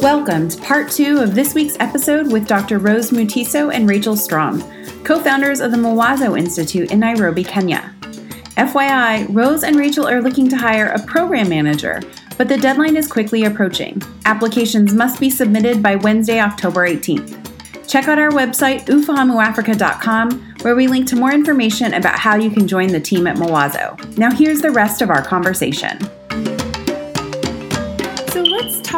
Welcome to part two of this week's episode with Dr. Rose Mutiso and Rachel Strom, co founders of the Mawazo Institute in Nairobi, Kenya. FYI, Rose and Rachel are looking to hire a program manager, but the deadline is quickly approaching. Applications must be submitted by Wednesday, October 18th. Check out our website, ufahamuafrica.com, where we link to more information about how you can join the team at Mawazo. Now, here's the rest of our conversation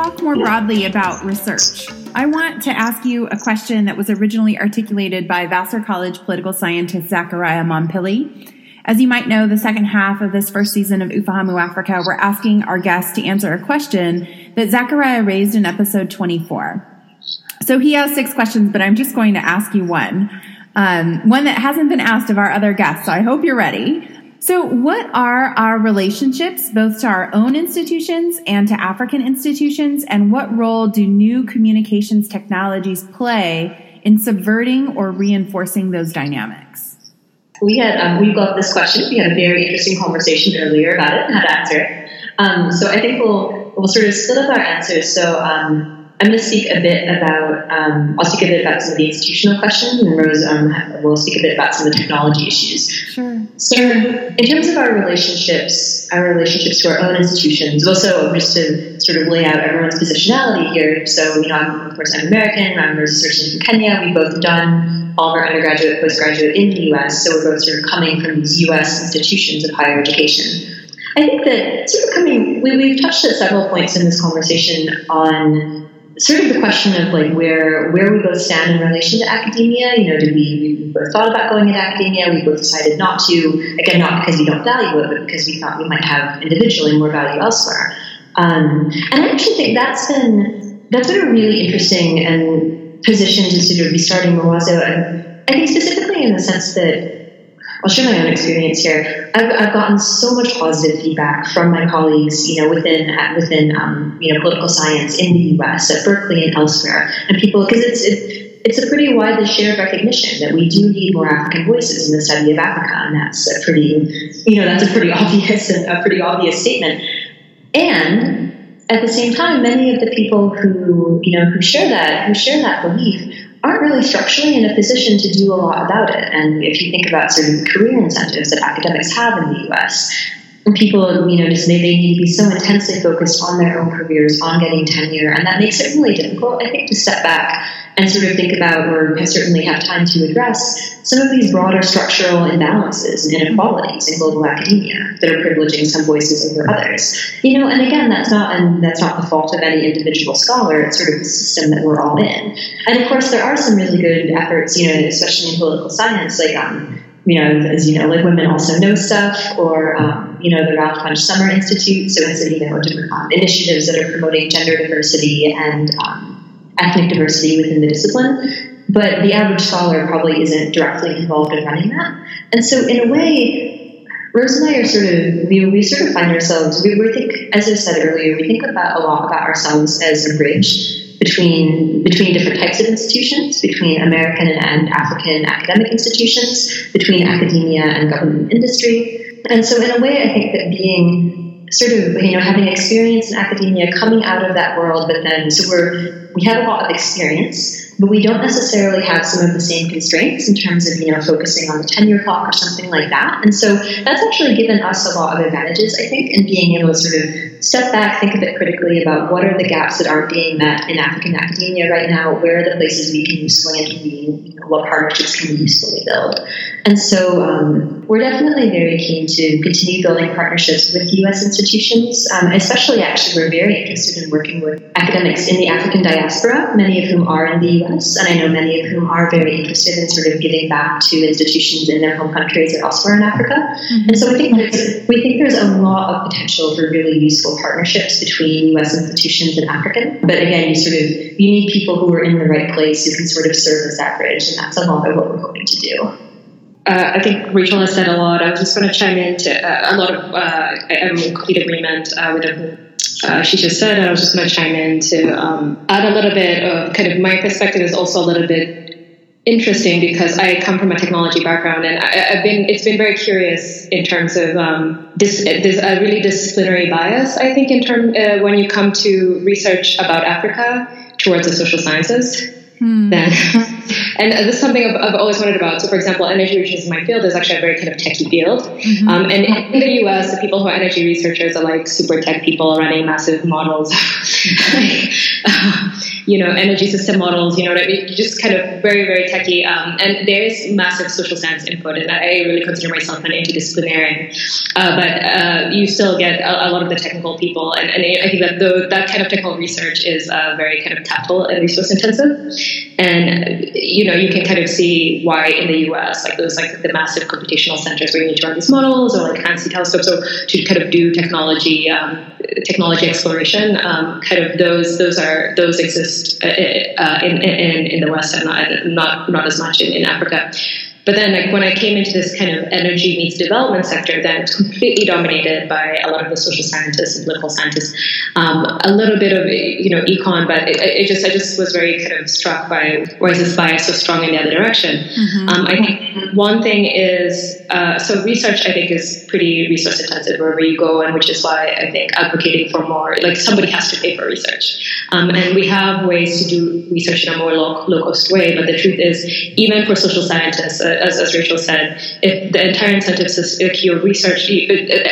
talk more broadly about research. I want to ask you a question that was originally articulated by Vassar College political scientist Zachariah Mampilly. As you might know, the second half of this first season of Ufahamu Africa, we're asking our guests to answer a question that Zachariah raised in episode 24. So he has six questions, but I'm just going to ask you one. Um, one that hasn't been asked of our other guests, so I hope you're ready. So, what are our relationships both to our own institutions and to African institutions, and what role do new communications technologies play in subverting or reinforcing those dynamics? We had um, we got this question. We had a very interesting conversation earlier about it and how to answer it. Um, so I think we'll we'll sort of split up our answers. So um, I'm going to speak a bit about, um, I'll speak a bit about some of the institutional questions, and Rose um, will speak a bit about some of the technology issues. Sure. So, in terms of our relationships, our relationships to our own institutions, also just to sort of lay out everyone's positionality here. So, you know, I'm, of course, I'm American, I'm a researcher from Kenya. We've both done all of our undergraduate, postgraduate in the US, so we're both sort of coming from these US institutions of higher education. I think that sort of coming, we, we've touched at several points in this conversation on sort of the question of like where where we both stand in relation to academia. You know, did we, we both thought about going into academia? We both decided not to. Again, not because we don't value it, but because we thought we might have individually more value elsewhere. Um, and I actually think that's been that's been a really interesting and position to sort of be starting Mawazo. And I think specifically in the sense that I'll share my own experience here. I've, I've gotten so much positive feedback from my colleagues, you know, within within um, you know political science in the U.S. at Berkeley and elsewhere, and people because it's it, it's a pretty widely shared recognition that we do need more African voices in the study of Africa, and that's a pretty you know that's a pretty obvious and a pretty obvious statement, and at the same time, many of the people who you know who share that who share that belief aren't really structurally in a position to do a lot about it. And if you think about certain career incentives that academics have in the US, people, you know, just they need to be so intensely focused on their own careers, on getting tenure, and that makes it really difficult, I think, to step back and sort of think about or certainly have time to address some of these broader structural imbalances and inequalities in global academia that are privileging some voices over others. You know, and again, that's not and that's not the fault of any individual scholar. It's sort of the system that we're all in. And of course, there are some really good efforts, you know, especially in political science, like um, you know, as you know, like Women Also Know Stuff, or um, you know, the Ralph Bunche Summer Institute. So it's you know different um, initiatives that are promoting gender diversity and um, ethnic diversity within the discipline, but the average scholar probably isn't directly involved in running that. And so, in a way, Rose and I are sort of we, we sort of find ourselves we, we think, as I said earlier, we think about a lot about ourselves as a bridge between between different types of institutions, between American and African academic institutions, between academia and government industry. And so, in a way, I think that being sort of you know having experience in academia coming out of that world but then so we're we have a lot of experience but we don't necessarily have some of the same constraints in terms of you know focusing on the tenure clock or something like that and so that's actually given us a lot of advantages i think in being able to sort of step back, think a bit critically about what are the gaps that aren't being met in African academia right now, where are the places we can usefully intervene, you know, what partnerships can we usefully build. And so um, we're definitely very keen to continue building partnerships with U.S. institutions, um, especially actually we're very interested in working with academics in the African diaspora, many of whom are in the U.S., and I know many of whom are very interested in sort of giving back to institutions in their home countries or elsewhere in Africa. Mm-hmm. And so we think, we think there's a lot of potential for really useful partnerships between U.S. institutions and African. But again, you sort of you need people who are in the right place who can sort of serve as that bridge, and that's a lot of what we're hoping to do. Uh, I think Rachel has said a lot. I was just going to chime in to uh, a lot of. Uh, I'm in complete agreement uh, with everything uh, she just said, and I was just going to chime in to um, add a little bit of kind of my perspective is also a little bit interesting because I come from a technology background, and I, have been it's been very curious in terms of um, this. There's a really disciplinary bias, I think, in term uh, when you come to research about Africa towards the social sciences. Hmm. Then, and this is something I've, I've, always wondered about. So, for example, energy research in my field is actually a very kind of techy field. Mm-hmm. Um, and in the U.S., the people who are energy researchers are like super tech people running massive models. like, uh, you know, energy system models, you know what I mean? Just kind of very, very techy. Um, and there is massive social science input, and I really consider myself an interdisciplinarian. Uh, but uh, you still get a, a, lot of the technical people, and, and I think that the, that kind of technical research is uh, very kind of capital and resource intensive. And you know, you can kind of see why in the U.S. like those like the massive computational centers where you need to run these models, or like fancy telescopes, so to kind of do technology um, technology exploration, um, kind of those those are those exist uh, uh, in, in in the West and not not, not as much in, in Africa. But then, like when I came into this kind of energy meets development sector, then it's completely dominated by a lot of the social scientists and political scientists. Um, a little bit of you know econ, but it, it, just I just was very kind of struck by why is this bias so strong in the other direction. Mm-hmm. Um, I think one thing is uh, so research. I think is pretty resource intensive wherever you go, and which is why I think advocating for more like somebody has to pay for research, um, and we have ways to do research in a more low, low cost way. But the truth is, even for social scientists. Uh, as, as Rachel said, if the entire incentives is if your research,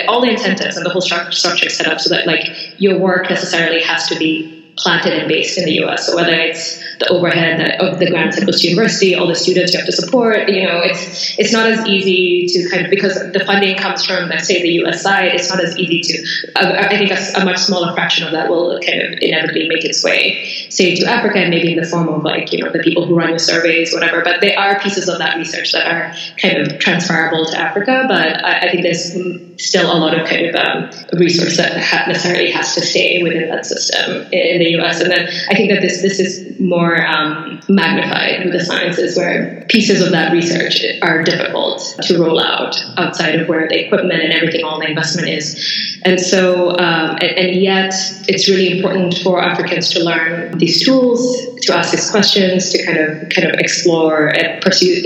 all the incentives and the whole structure is set up so that like your work necessarily has to be planted and based in the U.S. So whether it's the overhead of the goes to university, all the students you have to support, you know, it's it's not as easy to kind of because the funding comes from, let's say, the U.S. side. It's not as easy to. I think a, a, much smaller fraction of that will kind of inevitably make its way, say, to Africa, and maybe in the form of like you know the people who run the surveys, whatever. But there are pieces of that research that are kind of transferable to Africa. But I, I think there's still a lot of kind of um, resource that necessarily has to stay within that system in the U.S. And then I think that this this is more um, magnified with the sciences, where pieces of that research are difficult to roll out outside of where the equipment and everything, all the investment is. And so, um, and, and, yet, it's really important for Africans to learn these tools, to ask these questions, to kind of kind of explore and pursue,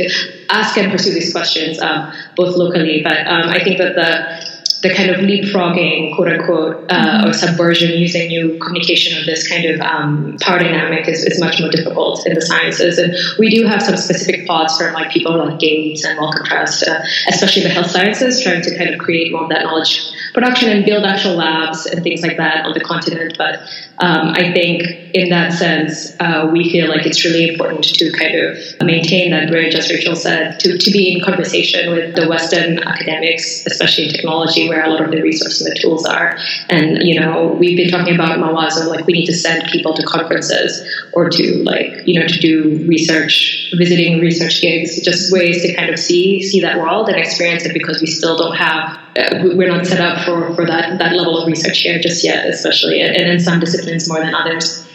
ask and pursue these questions, um, both locally. But um, I think that the the kind of leapfrogging, quote unquote, uh, mm-hmm. or subversion using new communication of this kind of um, power dynamic is, is much more difficult in the sciences. And we do have some specific thoughts from like people like Gates and Wellcome Trust, uh, especially the health sciences, trying to kind of create more of that knowledge production and build actual labs and things like that on the continent. But um, I think in that sense, uh, we feel like it's really important to kind of maintain that bridge, as Rachel said, to, to be in conversation with the Western academics, especially in technology, where a lot of the resources and the tools are. And, you know, we've been talking about Mawazo, like we need to send people to conferences or to like, you know, to do research, visiting research gigs, just ways to kind of see, see that world and experience it because we still don't have we're not set up for, for that, that level of research here just yet, especially, and in some disciplines more than others.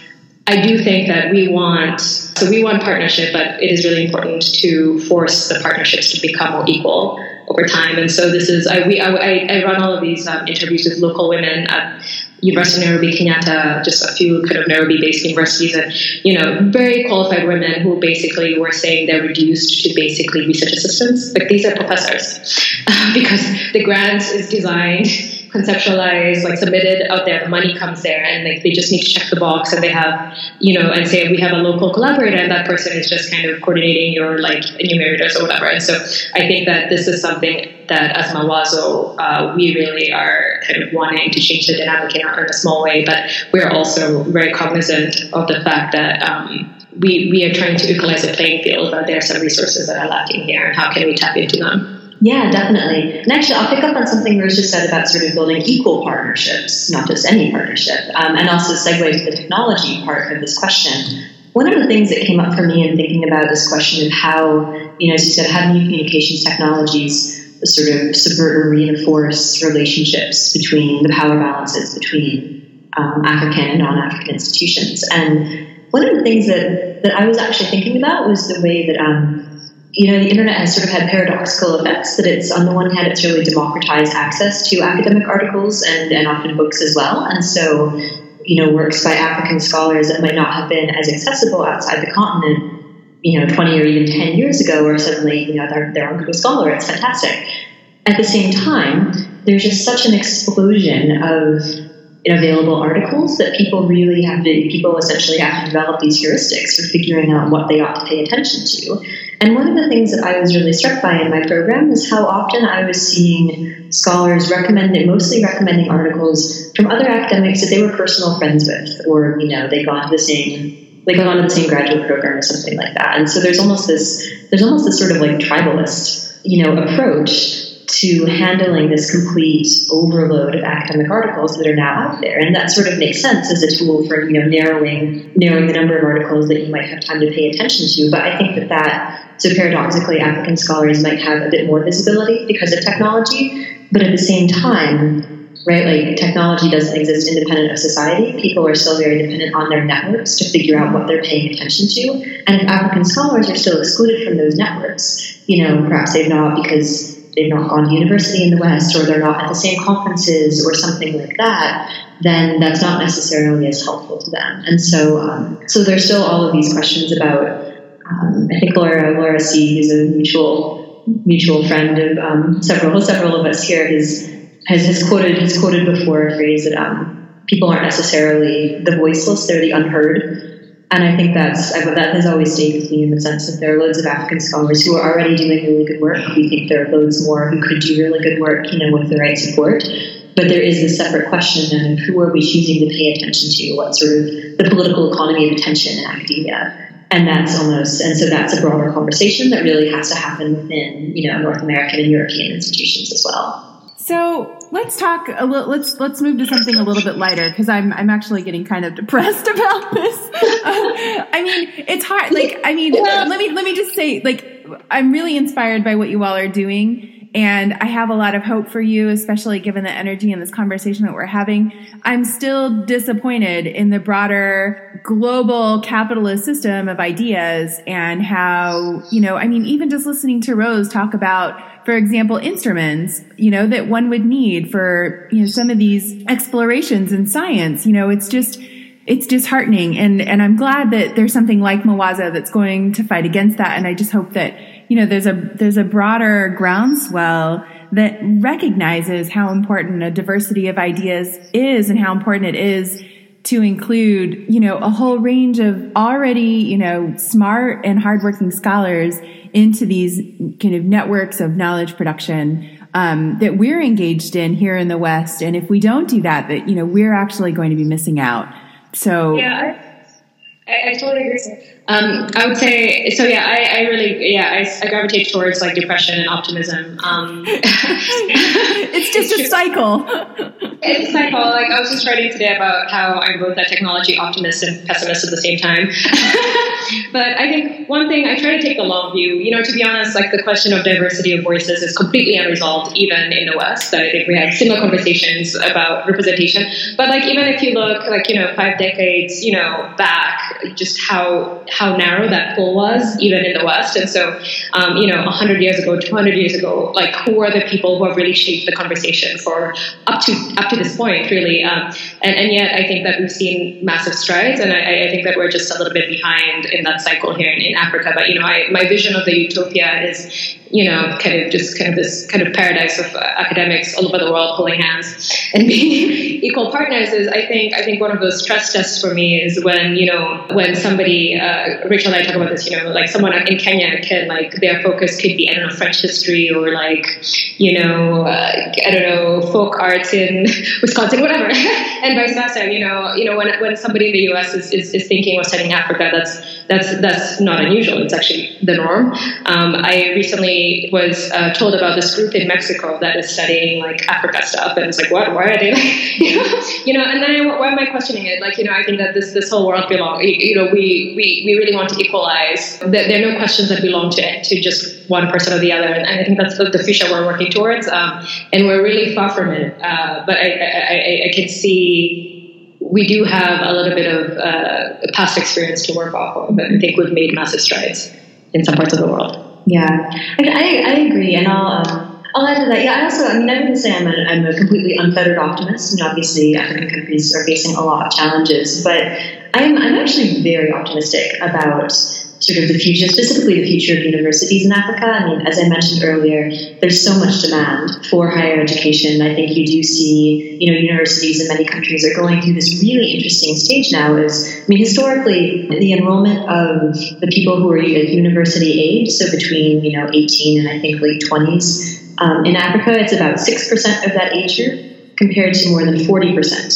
I do think that we want, so we want partnership, but it is really important to force the partnerships to become more equal over time. And so this is, I, we, I, I run all of these um, interviews with local women at University of Nairobi, Kenyatta, just a few kind of Nairobi-based universities, and you know, very qualified women who basically were saying they're reduced to basically research assistants. Like these are professors, because the grant is designed conceptualized, like submitted out there, the money comes there, and like they just need to check the box, and they have, you know, and say we have a local collaborator, and that person is just kind of coordinating your like enumerators or whatever. And so I think that this is something that as Mawazo, uh, we really are kind of wanting to change the dynamic in, in a small way, but we're also very cognizant of the fact that. Um, we, we are trying to equalize the playing field, but there are some resources that are lacking here, and how can we tap into them? Yeah, definitely. And actually, I'll pick up on something Rose just said about sort of building equal partnerships, not just any partnership, um, and also segue to the technology part of this question. One of the things that came up for me in thinking about this question of how, you know, as you said, how new communications technologies sort of subvert or reinforce relationships between the power balances between um, African and non-African institutions. And one of the things that, that I was actually thinking about was the way that um, you know, the internet has sort of had paradoxical effects that it's, on the one hand, it's really democratized access to academic articles and, and often books as well. And so, you know, works by African scholars that might not have been as accessible outside the continent you know, 20 or even 10 years ago, or suddenly, you know, they're, they're on Google Scholar. It's fantastic. At the same time, there's just such an explosion of available articles that people really have to, people essentially have to develop these heuristics for figuring out what they ought to pay attention to. And one of the things that I was really struck by in my program is how often I was seeing scholars recommending, mostly recommending articles from other academics that they were personal friends with, or, you know, they gone to the same, they gone to the same graduate program or something like that. And so there's almost this, there's almost this sort of like tribalist, you know, approach to handling this complete overload of academic articles that are now out there. And that sort of makes sense as a tool for, you know, narrowing narrowing the number of articles that you might have time to pay attention to. But I think that that so paradoxically African scholars might have a bit more visibility because of technology, but at the same time, right, like technology doesn't exist independent of society. People are still very dependent on their networks to figure out what they're paying attention to. And if African scholars are still excluded from those networks, you know, perhaps they've not because they've not gone to university in the West or they're not at the same conferences or something like that, then that's not necessarily as helpful to them. And so, um, so there's still all of these questions about. Um, I think Laura Laura Seay, who's a mutual mutual friend of um, several several of us here, has has, has quoted has quoted before a phrase that um, people aren't necessarily the voiceless; they're the unheard. And I think that's that has always stayed with me in the sense that there are loads of African scholars who are already doing really good work. We think there are loads more who could do really good work, you know, with the right support. But there is this separate question of who are we choosing to pay attention to? What sort of the political economy of attention in academia? And that's almost and so that's a broader conversation that really has to happen within, you know, North American and European institutions as well. So let's talk a little. Let's let's move to something a little bit lighter because I'm I'm actually getting kind of depressed about this. Uh, I mean, it's hard. Like, I mean, let me let me just say, like, I'm really inspired by what you all are doing, and I have a lot of hope for you, especially given the energy in this conversation that we're having. I'm still disappointed in the broader global capitalist system of ideas and how you know. I mean, even just listening to Rose talk about for example, instruments, you know, that one would need for, you know, some of these explorations in science. You know, it's just, it's disheartening. And, and I'm glad that there's something like Mawazo that's going to fight against that. And I just hope that, you know, there's a, there's a broader groundswell that recognizes how important a diversity of ideas is and how important it is to include, you know, a whole range of already, you know, smart and hardworking scholars into these kind of networks of knowledge production um, that we're engaged in here in the West. And if we don't do that, that you know we're actually going to be missing out. So yeah. I, I totally agree. Um, I would say so. Yeah, I, I really yeah I, I, gravitate towards like depression and optimism. Um, it's just it's a cycle. It's a cycle. Like I was just writing today about how I'm both a technology optimist and pessimist at the same time. but I think one thing I try to take the long view. You know, to be honest, like the question of diversity of voices is completely unresolved even in the West. I think we have similar conversations about representation. But like even if you look like you know five decades you know back, just how how narrow that pool was, even in the West. And so, um, you know, 100 years ago, 200 years ago, like who are the people who have really shaped the conversation for up to up to this point, really? Um, and, and yet, I think that we've seen massive strides, and I, I, think that we're just a little bit behind in that cycle here in, in Africa. But you know, I, my vision of the utopia is you know, kind of just kind of this kind of paradise of uh, academics all over the world holding hands and being equal partners is, I think, I think one of those stress tests for me is when, you know, when somebody, uh, Rachel and I talk about this, you know, like someone in Kenya can, like, their focus could be, I don't know, French history or like, you know, uh, I don't know, folk arts in Wisconsin, whatever, and vice versa. You know, you know, when when somebody in the U.S. is, is, is thinking of studying Africa, that's that's that's not unusual. It's actually the norm. Um, I recently was uh, told about this group in Mexico that is studying like Africa stuff, and it's like, what? Why are they like, you know? And then I, why am I questioning it? Like, you know, I think that this this whole world belongs. You know, we we we really want to equalize. There, there are no questions that belong to to just one person or the other, and I think that's the, the future we're working towards. Um, and we're really far from it. Uh, but I, I, I, I can see we do have a little bit of uh, past experience to work off of, but I think we've made massive strides in some parts of the world. Yeah, I, I agree, and I'll um, I'll add to that. Yeah, I also I mean I wouldn't say I'm a, I'm a completely unfettered optimist, and obviously African countries are facing a lot of challenges, but I'm I'm actually very optimistic about sort of the future, specifically the future of universities in Africa. I mean, as I mentioned earlier, there's so much demand for higher education. I think you do see, you know, universities in many countries are going through this really interesting stage now. Is I mean, historically, the enrollment of the people who are at university age, so between you know 18 and I think late 20s, um, in Africa, it's about six percent of that age group, compared to more than 40 percent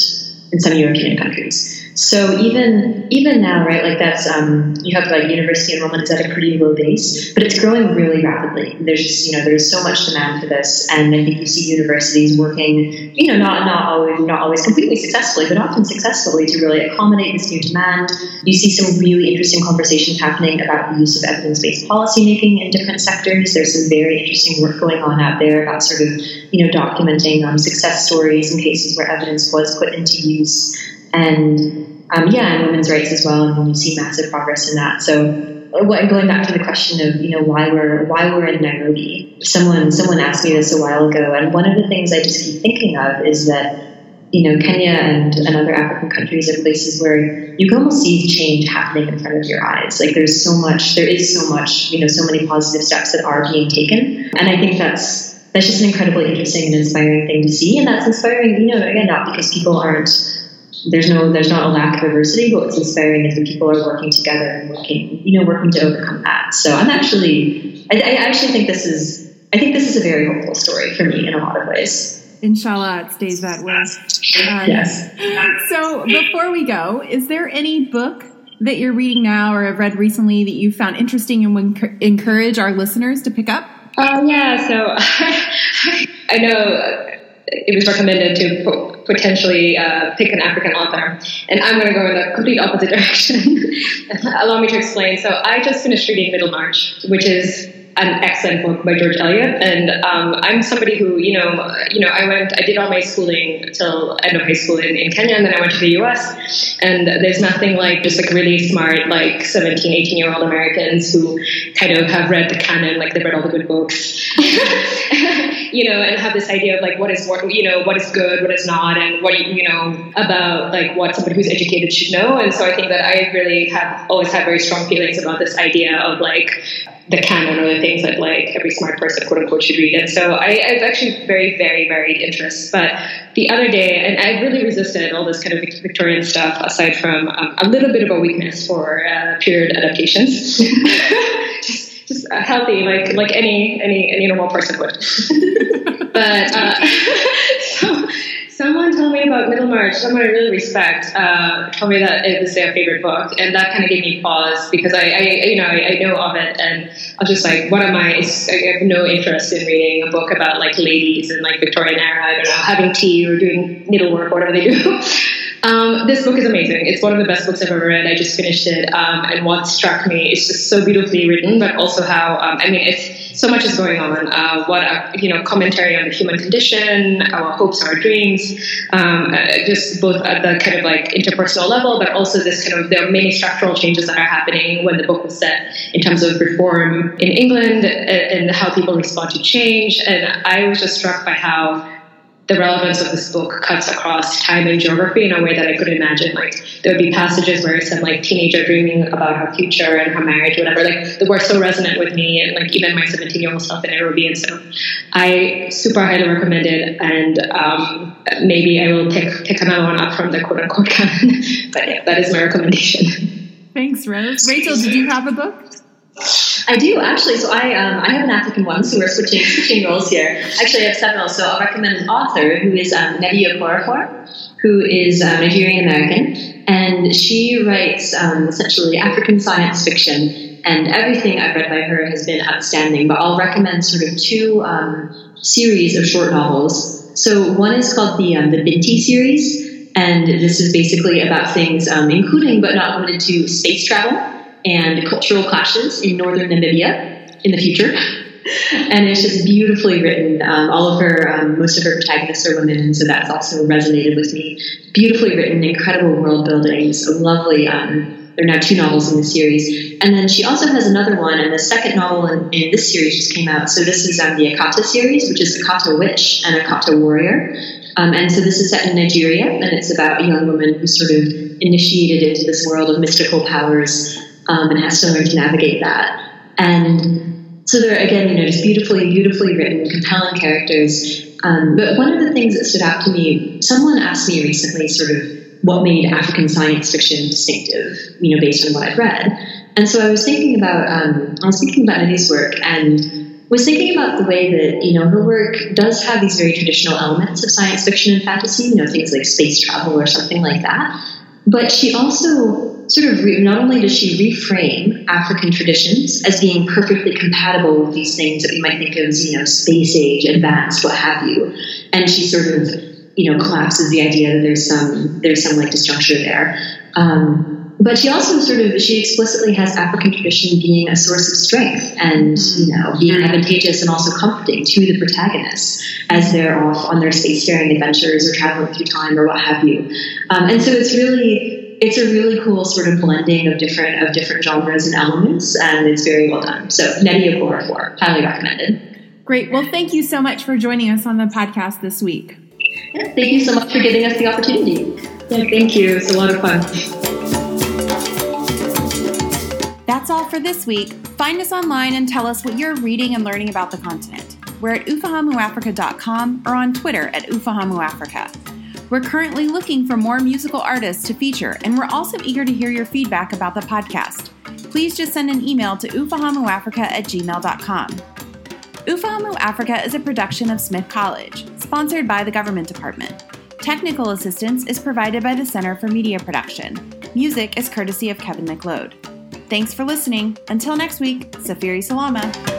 in some European countries. So even even now, right, like that's um, you have like university enrollment is at a pretty low base, but it's growing really rapidly. There's just you know there's so much demand for this, and I think you see universities working, you know, not not always not always completely successfully, but often successfully to really accommodate this new demand. You see some really interesting conversations happening about the use of evidence-based policymaking in different sectors. There's some very interesting work going on out there about sort of you know documenting um, success stories and cases where evidence was put into use and um, yeah, and women's rights as well. And you see massive progress in that. So going back to the question of you know why we're why we're in Nairobi, someone someone asked me this a while ago, and one of the things I just keep thinking of is that you know Kenya and, and other African countries are places where you can almost see change happening in front of your eyes. Like there's so much, there is so much, you know, so many positive steps that are being taken, and I think that's that's just an incredibly interesting and inspiring thing to see, and that's inspiring, you know, again not because people aren't there's no there's not a lack of diversity, but what's inspiring is that people are working together and working you know working to overcome that. So I'm actually I, I actually think this is I think this is a very hopeful story for me in a lot of ways. Inshallah, it stays that way. Um, yes. So before we go, is there any book that you're reading now or have read recently that you found interesting and would encourage our listeners to pick up? Um, yeah, so I know it was recommended to potentially uh, pick an African author, and I'm going to go in the complete opposite direction. Allow me to explain. So I just finished reading Middlemarch, which is an excellent book by George Eliot, and um, I'm somebody who, you know, you know, I went, I did all my schooling till end of high school in, in Kenya, and then I went to the U.S. And there's nothing like just like really smart, like 17, 18 year old Americans who kind of have read the canon, like they've read all the good books, you know, and have this idea of like what is what, you know, what is good, what is not, and what you know about like what somebody who's educated should know. And so I think that I really have always had very strong feelings about this idea of like the canon or the things that like every smart person quote unquote should read. And so I, I was actually very, very varied interests. But the other day, and I really resisted all this kind of Victorian stuff aside from um, a little bit of a weakness for uh, period adaptations. just, just healthy, like like any any any normal person would. but uh, so someone told me about Middlemarch, someone I really respect, uh, told me that it was their favorite book, and that kind of gave me pause because I, I you know, I, I, know of it, and I was just like, what am I? I have no interest in reading a book about like ladies and like Victorian era, I don't know, having tea or doing needlework, whatever they do. Um, this book is amazing. It's one of the best books I've ever read. I just finished it, um, and what struck me is just so beautifully written, but also how um, I mean, it's so much is going on. Uh, what uh, you know, commentary on the human condition, our hopes, our dreams, um, uh, just both at the kind of like interpersonal level, but also this kind of there are many structural changes that are happening when the book was set in terms of reform in England and, and how people respond to change. And I was just struck by how the relevance of this book cuts across time and geography in a way that I could imagine. Like there would be passages where some like teenager dreaming about her future and her marriage, whatever. Like the words so resonant with me, and like even my 17 year old self in Nairobi. And so, I super highly recommend it, and um, maybe I will pick pick another one up from the quote unquote canon. but yeah, that is my recommendation. Thanks, Rose. Rachel, did you have a book? I do actually. So I um, I have an African one, so we're switching switching roles here. Actually, I have several. So I'll recommend an author who is um, Nnedi Okorafor, who is uh, Nigerian American, and she writes um, essentially African science fiction. And everything I've read by her has been outstanding. But I'll recommend sort of two um, series of short novels. So one is called the um, the Binti series, and this is basically about things, um, including but not limited to space travel and cultural clashes in northern Namibia in the future. and it's just beautifully written. Um, all of her, um, most of her protagonists are women, and so that's also resonated with me. Beautifully written, incredible world building, so lovely. Um, there are now two novels in the series, and then she also has another one, and the second novel in, in this series just came out. So this is um, the Akata series, which is Akata Witch and Akata Warrior. Um, and so this is set in Nigeria, and it's about a young woman who's sort of initiated into this world of mystical powers um, and has to learn to navigate that. And so they're again, you know, just beautifully, beautifully written, compelling characters. Um, but one of the things that stood out to me, someone asked me recently, sort of, what made African science fiction distinctive, you know, based on what I've read. And so I was thinking about, um, I was thinking about Nnedi's work and was thinking about the way that, you know, her work does have these very traditional elements of science fiction and fantasy, you know, things like space travel or something like that. But she also sort of, re- not only does she reframe African traditions as being perfectly compatible with these things that we might think of as, you know, space age, advanced, what have you, and she sort of, you know, collapses the idea that there's some, there's some like disjuncture there. Um, but she also sort of she explicitly has African tradition being a source of strength and you know being advantageous and also comforting to the protagonists as they're off on their spacefaring adventures or traveling through time or what have you. Um, and so it's really it's a really cool sort of blending of different of different genres and elements, and it's very well done. So Nnedi Okorafor, highly recommended. Great. Well, thank you so much for joining us on the podcast this week. Yeah, thank you so much for giving us the opportunity. Yeah, thank you. It's a lot of fun. That's all for this week. Find us online and tell us what you're reading and learning about the continent. We're at ufahamuafrica.com or on Twitter at ufahamuafrica. We're currently looking for more musical artists to feature, and we're also eager to hear your feedback about the podcast. Please just send an email to ufahamuafrica at gmail.com. Ufahamu Africa is a production of Smith College, sponsored by the Government Department. Technical assistance is provided by the Center for Media Production. Music is courtesy of Kevin MacLeod. Thanks for listening. Until next week, Safiri Salama.